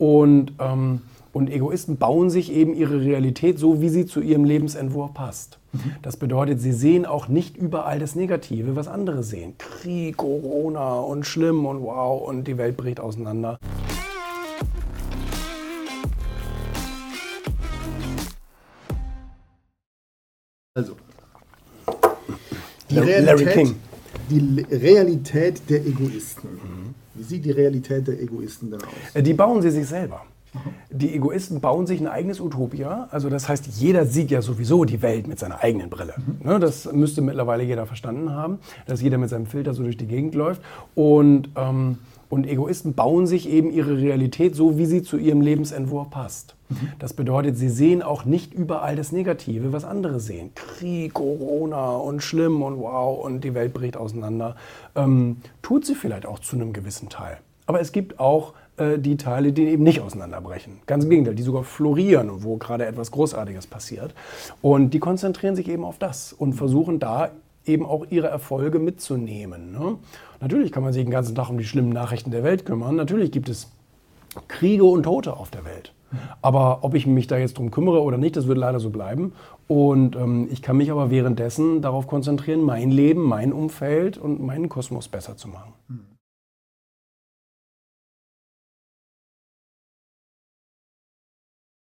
Und, ähm, und Egoisten bauen sich eben ihre Realität so, wie sie zu ihrem Lebensentwurf passt. Mhm. Das bedeutet, sie sehen auch nicht überall das Negative, was andere sehen. Krieg, Corona und schlimm und wow und die Welt bricht auseinander. Also, die Realität, die Realität der Egoisten. Wie sieht die Realität der Egoisten denn aus? Äh, die bauen sie sich selber. Die Egoisten bauen sich ein eigenes Utopia. Also das heißt, jeder sieht ja sowieso die Welt mit seiner eigenen Brille. Mhm. Das müsste mittlerweile jeder verstanden haben, dass jeder mit seinem Filter so durch die Gegend läuft. Und, ähm, und Egoisten bauen sich eben ihre Realität so, wie sie zu ihrem Lebensentwurf passt. Mhm. Das bedeutet, sie sehen auch nicht überall das Negative, was andere sehen. Krieg, Corona und schlimm und wow und die Welt bricht auseinander. Ähm, tut sie vielleicht auch zu einem gewissen Teil. Aber es gibt auch äh, die Teile, die eben nicht auseinanderbrechen. Ganz im Gegenteil, die sogar florieren, wo gerade etwas Großartiges passiert. Und die konzentrieren sich eben auf das und versuchen da eben auch ihre Erfolge mitzunehmen. Ne? Natürlich kann man sich den ganzen Tag um die schlimmen Nachrichten der Welt kümmern. Natürlich gibt es Kriege und Tote auf der Welt. Aber ob ich mich da jetzt drum kümmere oder nicht, das wird leider so bleiben. Und ähm, ich kann mich aber währenddessen darauf konzentrieren, mein Leben, mein Umfeld und meinen Kosmos besser zu machen.